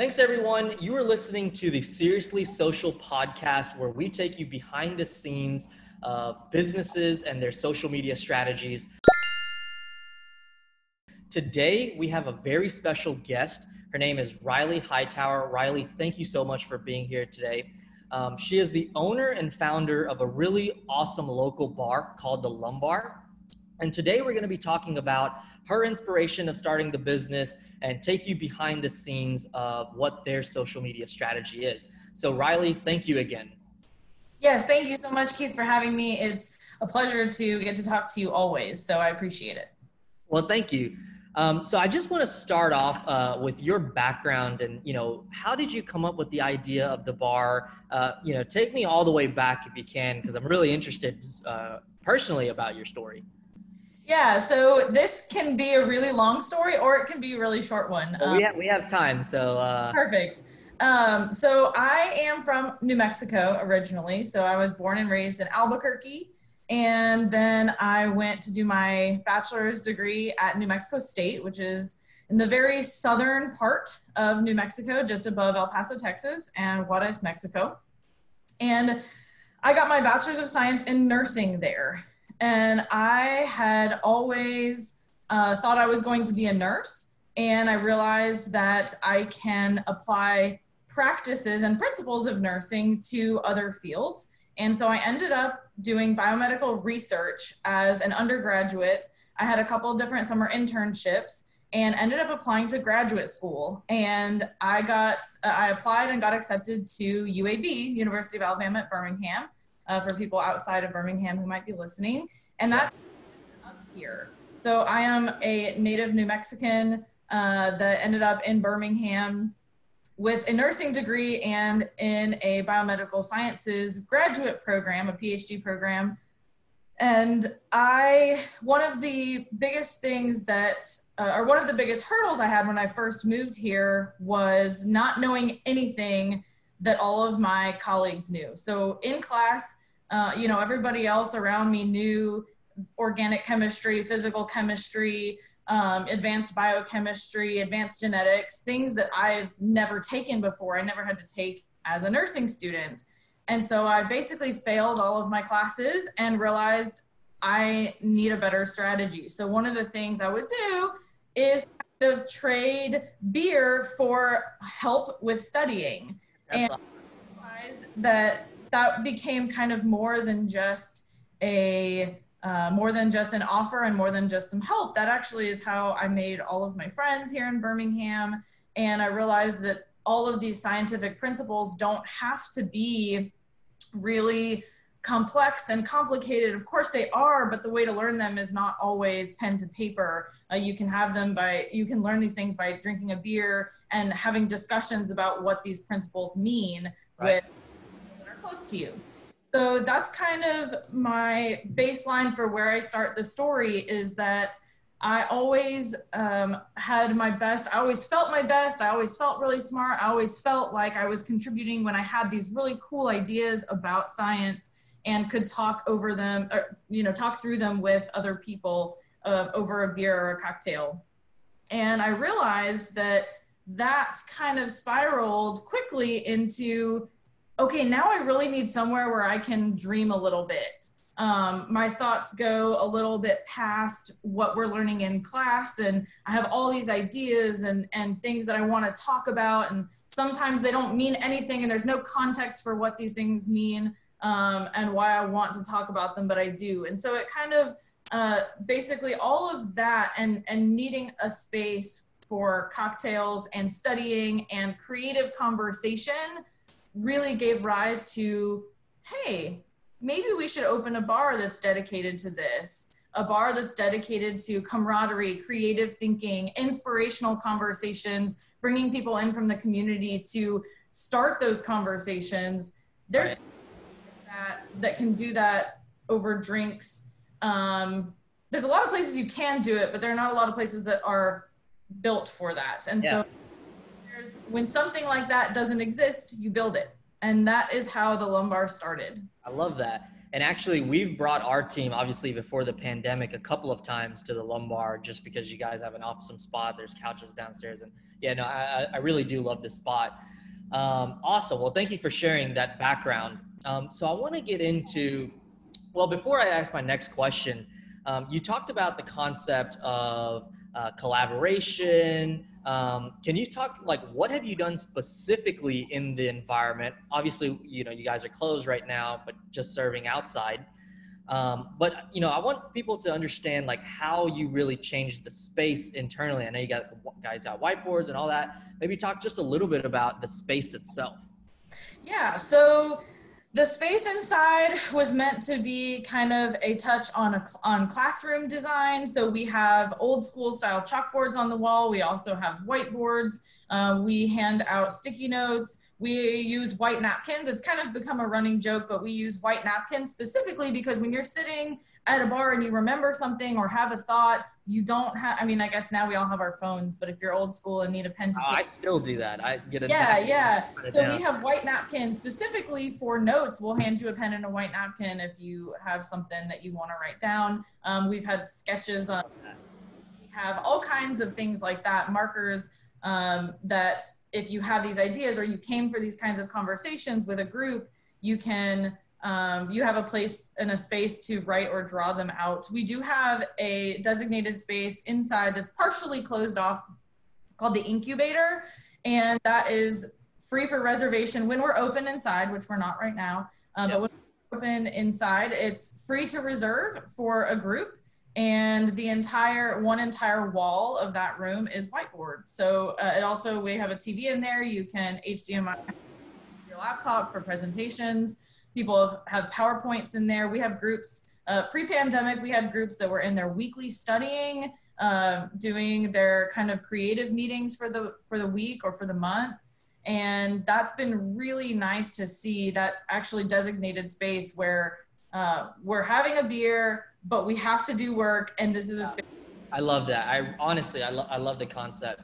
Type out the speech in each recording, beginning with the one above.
Thanks, everyone. You are listening to the Seriously Social podcast, where we take you behind the scenes of businesses and their social media strategies. Today, we have a very special guest. Her name is Riley Hightower. Riley, thank you so much for being here today. Um, she is the owner and founder of a really awesome local bar called The Lumbar. And today, we're going to be talking about her inspiration of starting the business and take you behind the scenes of what their social media strategy is. So, Riley, thank you again. Yes, thank you so much, Keith, for having me. It's a pleasure to get to talk to you always. So, I appreciate it. Well, thank you. Um, so I just want to start off uh, with your background and you know how did you come up with the idea of the bar? Uh, you know, take me all the way back if you can because I'm really interested uh, personally about your story. Yeah, so this can be a really long story or it can be a really short one. Well, we, have, we have time, so. Uh... Perfect. Um, so I am from New Mexico originally. So I was born and raised in Albuquerque. And then I went to do my bachelor's degree at New Mexico State, which is in the very southern part of New Mexico, just above El Paso, Texas, and Juarez, Mexico. And I got my bachelor's of science in nursing there. And I had always uh, thought I was going to be a nurse. And I realized that I can apply practices and principles of nursing to other fields. And so I ended up doing biomedical research as an undergraduate. I had a couple different summer internships and ended up applying to graduate school. And I got, uh, I applied and got accepted to UAB, University of Alabama at Birmingham uh, for people outside of Birmingham who might be listening. And that's up here. So I am a native New Mexican uh, that ended up in Birmingham with a nursing degree and in a biomedical sciences graduate program, a PhD program. And I, one of the biggest things that, uh, or one of the biggest hurdles I had when I first moved here was not knowing anything that all of my colleagues knew. So in class, uh, you know, everybody else around me knew organic chemistry, physical chemistry, um, advanced biochemistry, advanced genetics, things that I've never taken before. I never had to take as a nursing student. And so I basically failed all of my classes and realized I need a better strategy. So one of the things I would do is kind of trade beer for help with studying. That's and awesome. Realized that that became kind of more than just a uh, more than just an offer and more than just some help. That actually is how I made all of my friends here in Birmingham. And I realized that all of these scientific principles don't have to be really complex and complicated. Of course they are, but the way to learn them is not always pen to paper. Uh, you can have them by, you can learn these things by drinking a beer and having discussions about what these principles mean right. with close to you so that's kind of my baseline for where I start the story is that I always um, had my best. I always felt my best. I always felt really smart. I always felt like I was contributing when I had these really cool ideas about science and could talk over them, or, you know, talk through them with other people uh, over a beer or a cocktail. And I realized that that kind of spiraled quickly into okay, now I really need somewhere where I can dream a little bit. Um, my thoughts go a little bit past what we're learning in class, and I have all these ideas and, and things that I want to talk about. And sometimes they don't mean anything, and there's no context for what these things mean um, and why I want to talk about them, but I do. And so it kind of uh, basically all of that and, and needing a space for cocktails and studying and creative conversation really gave rise to hey, maybe we should open a bar that's dedicated to this, a bar that's dedicated to camaraderie, creative thinking, inspirational conversations, bringing people in from the community to start those conversations. There's right. that that can do that over drinks. Um, there's a lot of places you can do it, but there are not a lot of places that are built for that. And yeah. so when something like that doesn't exist, you build it. And that is how the lumbar started. I love that. And actually, we've brought our team, obviously, before the pandemic, a couple of times to the lumbar just because you guys have an awesome spot. There's couches downstairs. And yeah, no, I, I really do love this spot. Um, awesome. Well, thank you for sharing that background. Um, so I want to get into, well, before I ask my next question, um, you talked about the concept of uh, collaboration. Um, can you talk like what have you done specifically in the environment? Obviously, you know you guys are closed right now, but just serving outside. Um, but you know, I want people to understand like how you really changed the space internally. I know you got guys got whiteboards and all that. Maybe talk just a little bit about the space itself. Yeah. So the space inside was meant to be kind of a touch on a, on classroom design. So we have old school style chalkboards on the wall. We also have whiteboards. Uh, we hand out sticky notes. We use white napkins. It's kind of become a running joke, but we use white napkins specifically because when you're sitting at a bar and you remember something or have a thought, you don't have, I mean, I guess now we all have our phones, but if you're old school and need a pen to. Oh, I still do that. I get a. Yeah, yeah. So we have white napkins specifically for notes. We'll hand you a pen and a white napkin if you have something that you want to write down. Um, we've had sketches on, we have all kinds of things like that, markers um, that if you have these ideas or you came for these kinds of conversations with a group, you can um, you have a place and a space to write or draw them out. We do have a designated space inside that's partially closed off called the incubator, and that is free for reservation when we're open inside, which we're not right now. Um, yep. But when we're open inside, it's free to reserve for a group and the entire one entire wall of that room is whiteboard so uh, it also we have a tv in there you can hdmi your laptop for presentations people have powerpoints in there we have groups uh, pre-pandemic we had groups that were in their weekly studying uh, doing their kind of creative meetings for the for the week or for the month and that's been really nice to see that actually designated space where uh, we're having a beer but we have to do work and this is a space. I love that. I honestly, I, lo- I love the concept.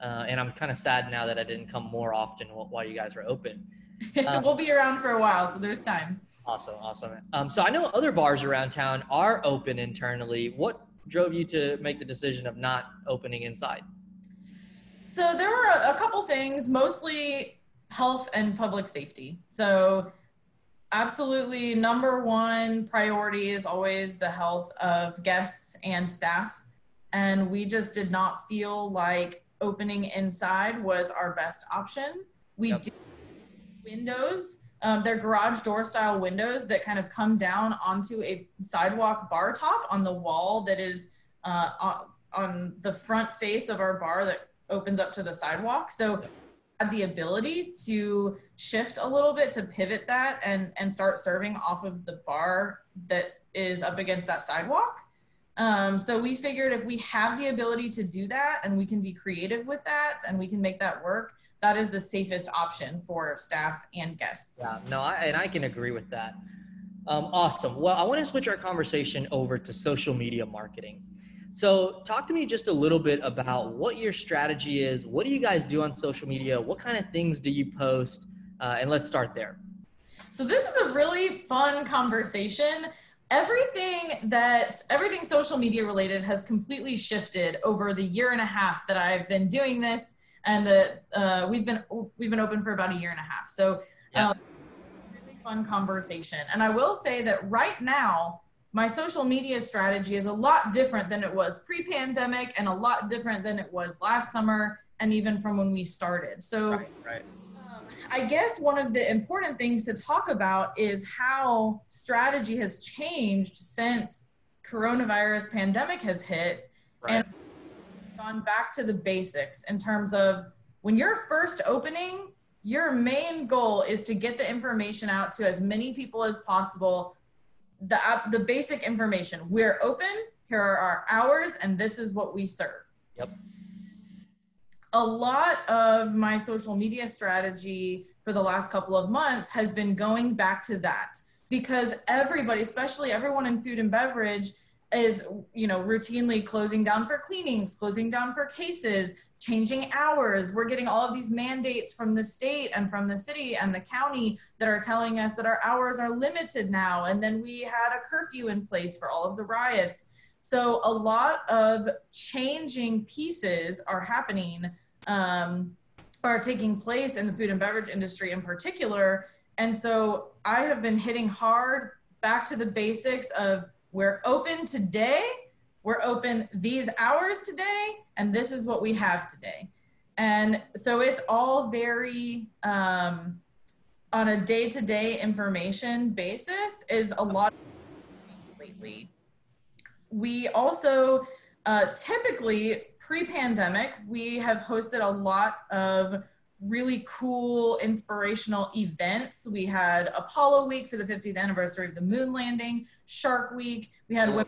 Uh, and I'm kind of sad now that I didn't come more often while you guys were open. Um, we'll be around for a while, so there's time. Awesome, awesome. Um, so I know other bars around town are open internally. What drove you to make the decision of not opening inside? So there were a, a couple things, mostly health and public safety. So absolutely number one priority is always the health of guests and staff and we just did not feel like opening inside was our best option we yep. do windows um, they're garage door style windows that kind of come down onto a sidewalk bar top on the wall that is uh, on, on the front face of our bar that opens up to the sidewalk so had the ability to shift a little bit to pivot that and and start serving off of the bar that is up against that sidewalk. Um, so we figured if we have the ability to do that and we can be creative with that and we can make that work, that is the safest option for staff and guests. Yeah, no, I, and I can agree with that. Um, awesome. Well, I want to switch our conversation over to social media marketing. So, talk to me just a little bit about what your strategy is. What do you guys do on social media? What kind of things do you post? Uh, and let's start there. So, this is a really fun conversation. Everything that everything social media related has completely shifted over the year and a half that I've been doing this, and that uh, we've been we've been open for about a year and a half. So, yeah. um, really fun conversation. And I will say that right now my social media strategy is a lot different than it was pre-pandemic and a lot different than it was last summer and even from when we started so right, right. I guess one of the important things to talk about is how strategy has changed since coronavirus pandemic has hit right. and gone back to the basics in terms of when you're first opening your main goal is to get the information out to as many people as possible the the basic information. We're open. Here are our hours, and this is what we serve. Yep. A lot of my social media strategy for the last couple of months has been going back to that. Because everybody, especially everyone in food and beverage, is you know routinely closing down for cleanings closing down for cases changing hours. We're getting all of these mandates from the state and from the city and the county that are telling us that our hours are limited now. And then we had a curfew in place for all of the riots so a lot of changing pieces are happening um, are taking place in the food and beverage industry in particular and so i have been hitting hard back to the basics of we're open today. We're open these hours today, and this is what we have today. And so it's all very um, on a day to day information basis, is a lot lately. We also uh, typically pre pandemic, we have hosted a lot of really cool inspirational events. We had Apollo Week for the 50th anniversary of the moon landing, Shark Week, we had women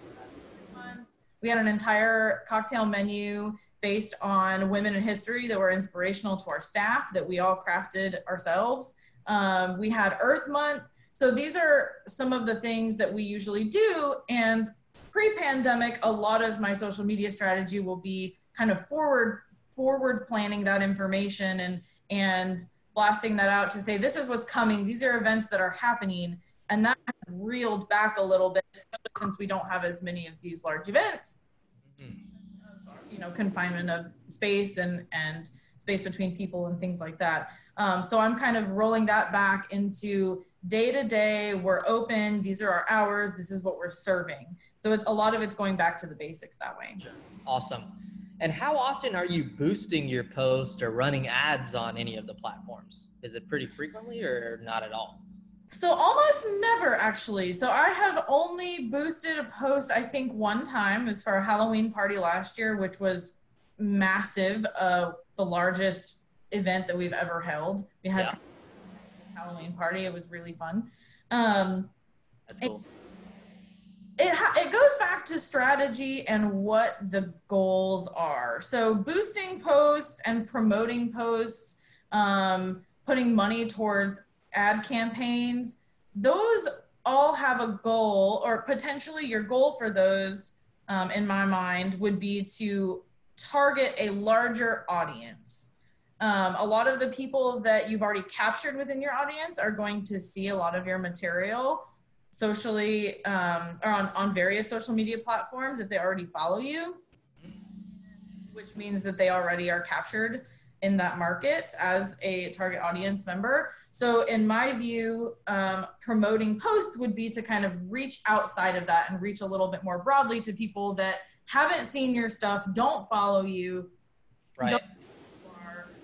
month, we had an entire cocktail menu based on women in history that were inspirational to our staff that we all crafted ourselves. Um, we had Earth Month. So these are some of the things that we usually do. And pre-pandemic, a lot of my social media strategy will be kind of forward forward planning that information and and blasting that out to say this is what's coming. These are events that are happening. And that reeled back a little bit since we don't have as many of these large events. Mm-hmm. you know confinement of space and and space between people and things like that. Um, so i'm kind of rolling that back into day to day. We're open. These are our hours. This is what we're serving so it's a lot of it's going back to the basics that way awesome and how often are you boosting your post or running ads on any of the platforms? Is it pretty frequently or not at all? So almost never actually. So I have only boosted a post I think one time as for a Halloween party last year, which was massive, uh, the largest event that we've ever held. We had yeah. Halloween party. It was really fun. Um, That's cool it, ha- it goes back to strategy and what the goals are. So boosting posts and promoting posts, um, putting money towards ad campaigns, those all have a goal, or potentially your goal for those, um, in my mind, would be to target a larger audience. Um, a lot of the people that you've already captured within your audience are going to see a lot of your material socially um, or on, on various social media platforms if they already follow you, which means that they already are captured in that market as a target audience member. So, in my view, um, promoting posts would be to kind of reach outside of that and reach a little bit more broadly to people that haven't seen your stuff, don't follow you, right. Don't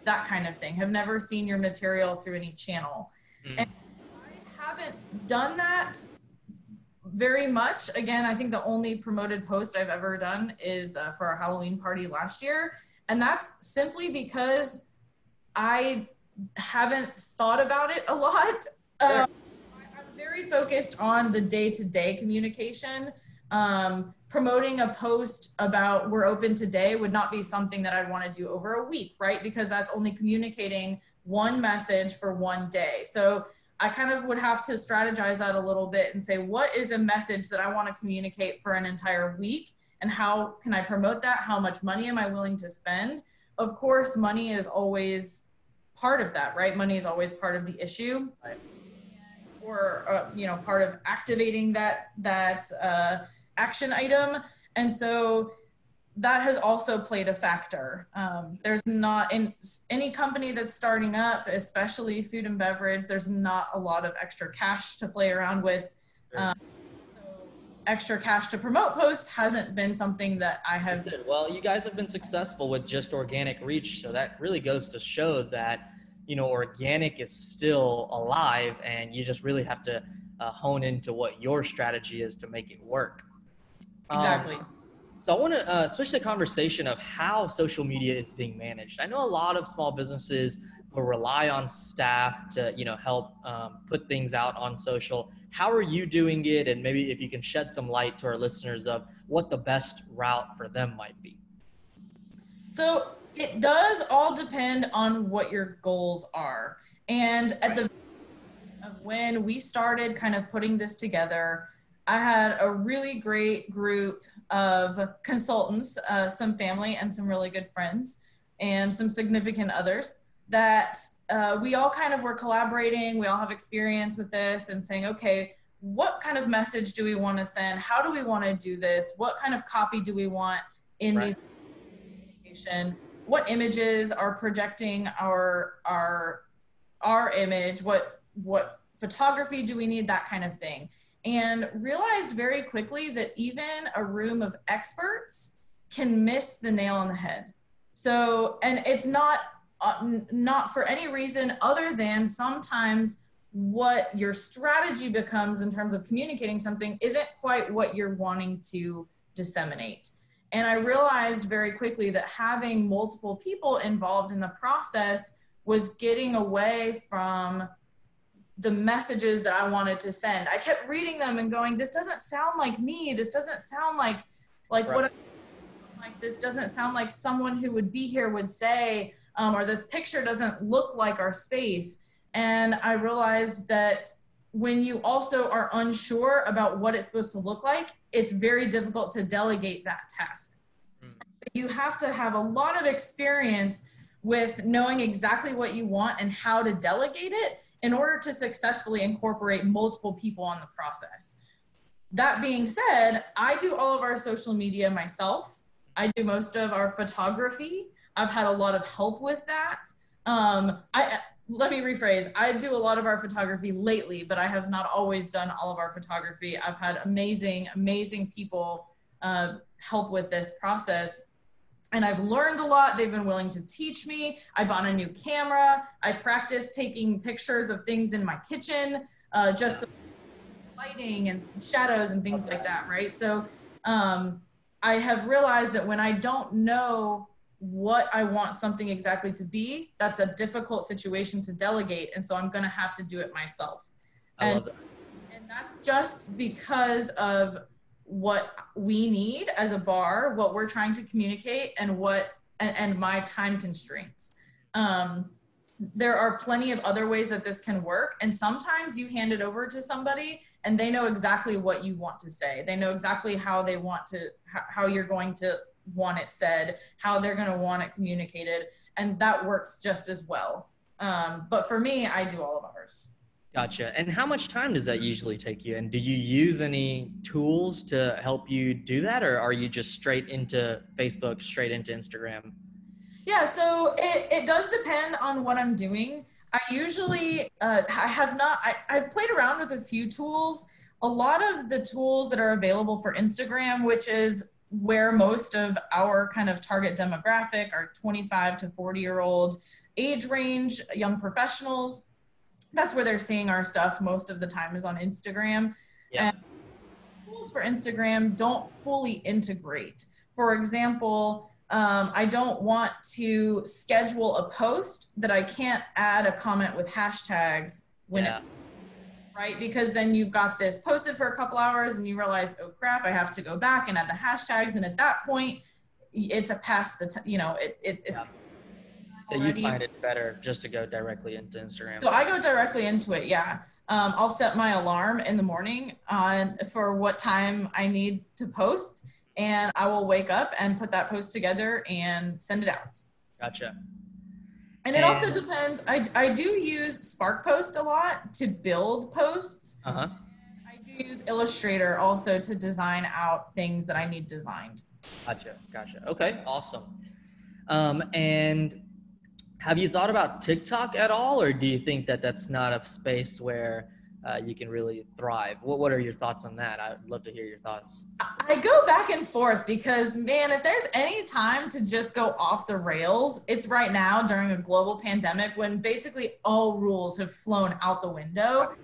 that kind of thing, have never seen your material through any channel. Mm. And I haven't done that very much. Again, I think the only promoted post I've ever done is uh, for our Halloween party last year. And that's simply because I haven't thought about it a lot. Um, I'm very focused on the day to day communication. Um, promoting a post about we're open today would not be something that I'd want to do over a week, right? Because that's only communicating one message for one day. So I kind of would have to strategize that a little bit and say, what is a message that I want to communicate for an entire week? And how can I promote that? How much money am I willing to spend? Of course, money is always part of that, right? Money is always part of the issue. Right. Or, uh, you know, part of activating that, that uh, action item. And so that has also played a factor. Um, there's not in any company that's starting up, especially food and beverage. There's not a lot of extra cash to play around with. Um, so extra cash to promote posts hasn't been something that I have. Well, you guys have been successful with just organic reach, so that really goes to show that you know organic is still alive, and you just really have to uh, hone into what your strategy is to make it work. Exactly. Um, so I want to uh, switch the conversation of how social media is being managed. I know a lot of small businesses will rely on staff to, you know, help um, put things out on social. How are you doing it? And maybe if you can shed some light to our listeners of what the best route for them might be. So it does all depend on what your goals are. And at the when we started kind of putting this together, I had a really great group of consultants, uh, some family and some really good friends, and some significant others that uh, we all kind of were collaborating. We all have experience with this and saying, okay, what kind of message do we want to send? How do we want to do this? What kind of copy do we want in right. these? What images are projecting our our our image? What what photography do we need? That kind of thing. And realized very quickly that even a room of experts can miss the nail on the head. So, and it's not uh, not for any reason other than sometimes what your strategy becomes in terms of communicating something isn't quite what you're wanting to disseminate. And I realized very quickly that having multiple people involved in the process was getting away from the messages that I wanted to send. I kept reading them and going, this doesn't sound like me. This doesn't sound like like right. what I, like this doesn't sound like someone who would be here would say um, or this picture doesn't look like our space. And I realized that when you also are unsure about what it's supposed to look like, it's very difficult to delegate that task. Mm. You have to have a lot of experience with knowing exactly what you want and how to delegate it in order to successfully incorporate multiple people on the process. That being said, I do all of our social media myself. I do most of our photography. I've had a lot of help with that. Um, I let me rephrase. I do a lot of our photography lately, but I have not always done all of our photography. I've had amazing, amazing people uh, help with this process. And I've learned a lot. They've been willing to teach me. I bought a new camera. I practiced taking pictures of things in my kitchen, uh, just lighting and shadows and things okay. like that, right? So um, I have realized that when I don't know what I want something exactly to be, that's a difficult situation to delegate. And so I'm going to have to do it myself. I and, and that's just because of what we need as a bar, what we're trying to communicate, and what and, and my time constraints. Um, there are plenty of other ways that this can work, and sometimes you hand it over to somebody and they know exactly what you want to say. They know exactly how they want to how you're going to want it said, how they're going to want it communicated, and that works just as well. Um, but for me, I do all of ours. Gotcha. And how much time does that usually take you? And do you use any tools to help you do that, or are you just straight into Facebook, straight into Instagram? Yeah, so it, it does depend on what I'm doing. I usually uh, I have not I, I've played around with a few tools. A lot of the tools that are available for Instagram, which is where most of our kind of target demographic are 25 to 40 year old age range, young professionals. That's where they're seeing our stuff most of the time is on Instagram. Yeah. And tools for Instagram don't fully integrate. For example, um, I don't want to schedule a post that I can't add a comment with hashtags when yeah. it right? Because then you've got this posted for a couple hours and you realize, oh crap, I have to go back and add the hashtags. And at that point, it's a past the, t- you know, it, it it's. Yeah. So you find it better just to go directly into Instagram. So I go directly into it. Yeah. Um, I'll set my alarm in the morning on for what time I need to post and I will wake up and put that post together and send it out. Gotcha. And it also depends. I, I do use Spark Post a lot to build posts. Uh-huh. I do use Illustrator also to design out things that I need designed. Gotcha. Gotcha. Okay. Awesome. Um, and have you thought about TikTok at all, or do you think that that's not a space where uh, you can really thrive. What, what are your thoughts on that? I'd love to hear your thoughts. I go back and forth because, man, if there's any time to just go off the rails, it's right now during a global pandemic when basically all rules have flown out the window.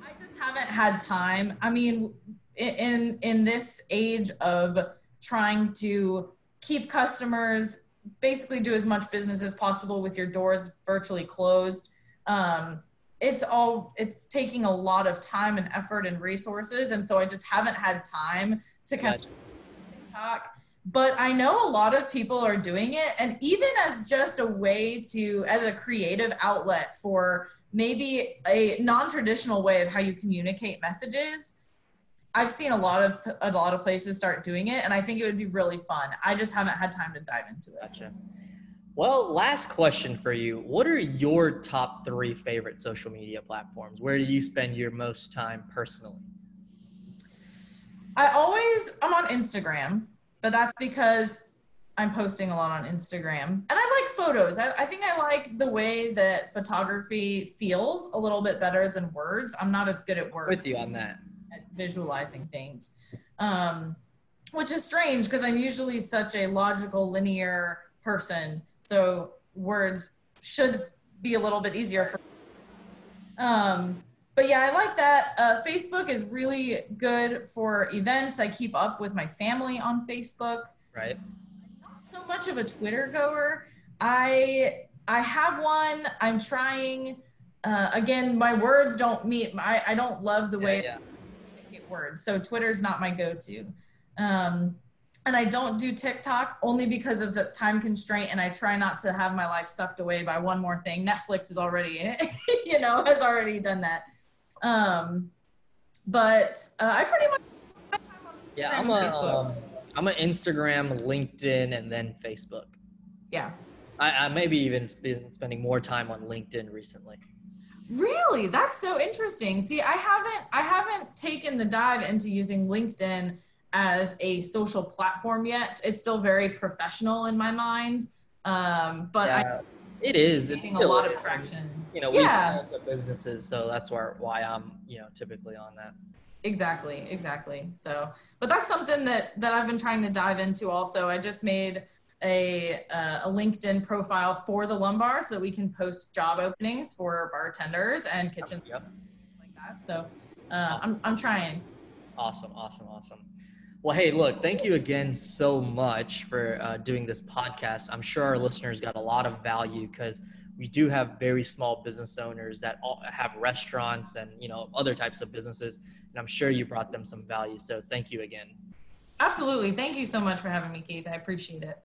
I just haven't had time. I mean, in in this age of trying to keep customers basically do as much business as possible with your doors virtually closed. Um, it's all it's taking a lot of time and effort and resources. And so i just haven't had time to kind gotcha. of talk. But i know a lot of people are doing it. And even as just a way to as a creative outlet for maybe a non-traditional way of how you communicate messages I've seen a lot of a lot of places start doing it, and I think it would be really fun. I just haven't had time to dive into it. Gotcha. Well, last question for you. What are your top three favorite social media platforms? Where do you spend your most time personally? I always I'm on Instagram, but that's because I'm posting a lot on Instagram. And I like photos. I, I, think I like the way that photography feels a little bit better than words. I'm not as good at words. With you on that. Visualizing things. Um, which is strange because I'm usually such a logical, linear person. So words should be a little bit easier for um, but yeah, I like that. Uh, Facebook is really good for events. I keep up with my family on Facebook. Right Not so much of a Twitter goer. I I have one. I'm trying. Uh, again, my words don't meet. I I don't love the way yeah. Words. So Twitter's not my go-to. Um, and I don't do TikTok only because of the time constraint, and I try not to have my life sucked away by one more thing. Netflix is already, you know, has already done that. Um, but uh, I pretty much. Yeah, I'm a. Um, I'm an Instagram, LinkedIn, and then Facebook. Yeah. I, I maybe even been spending more time on LinkedIn recently. Really? That's so interesting. See, I haven't I haven't taken the dive into using LinkedIn as a social platform yet. It's still very professional in my mind. Um, but yeah, I it is. It's a lot of traction. You know, we yeah. sell businesses, so that's where why I'm, you know, typically on that. Exactly, exactly. So, but that's something that that I've been trying to dive into. Also, I just made a uh, a LinkedIn profile for the Lumbar so that we can post job openings for bartenders and kitchen yep. like that. So, uh, I'm I'm trying. Awesome, awesome, awesome. Well, hey, look, thank you again so much for uh, doing this podcast. I'm sure our listeners got a lot of value because we do have very small business owners that all have restaurants and you know other types of businesses and i'm sure you brought them some value so thank you again absolutely thank you so much for having me keith i appreciate it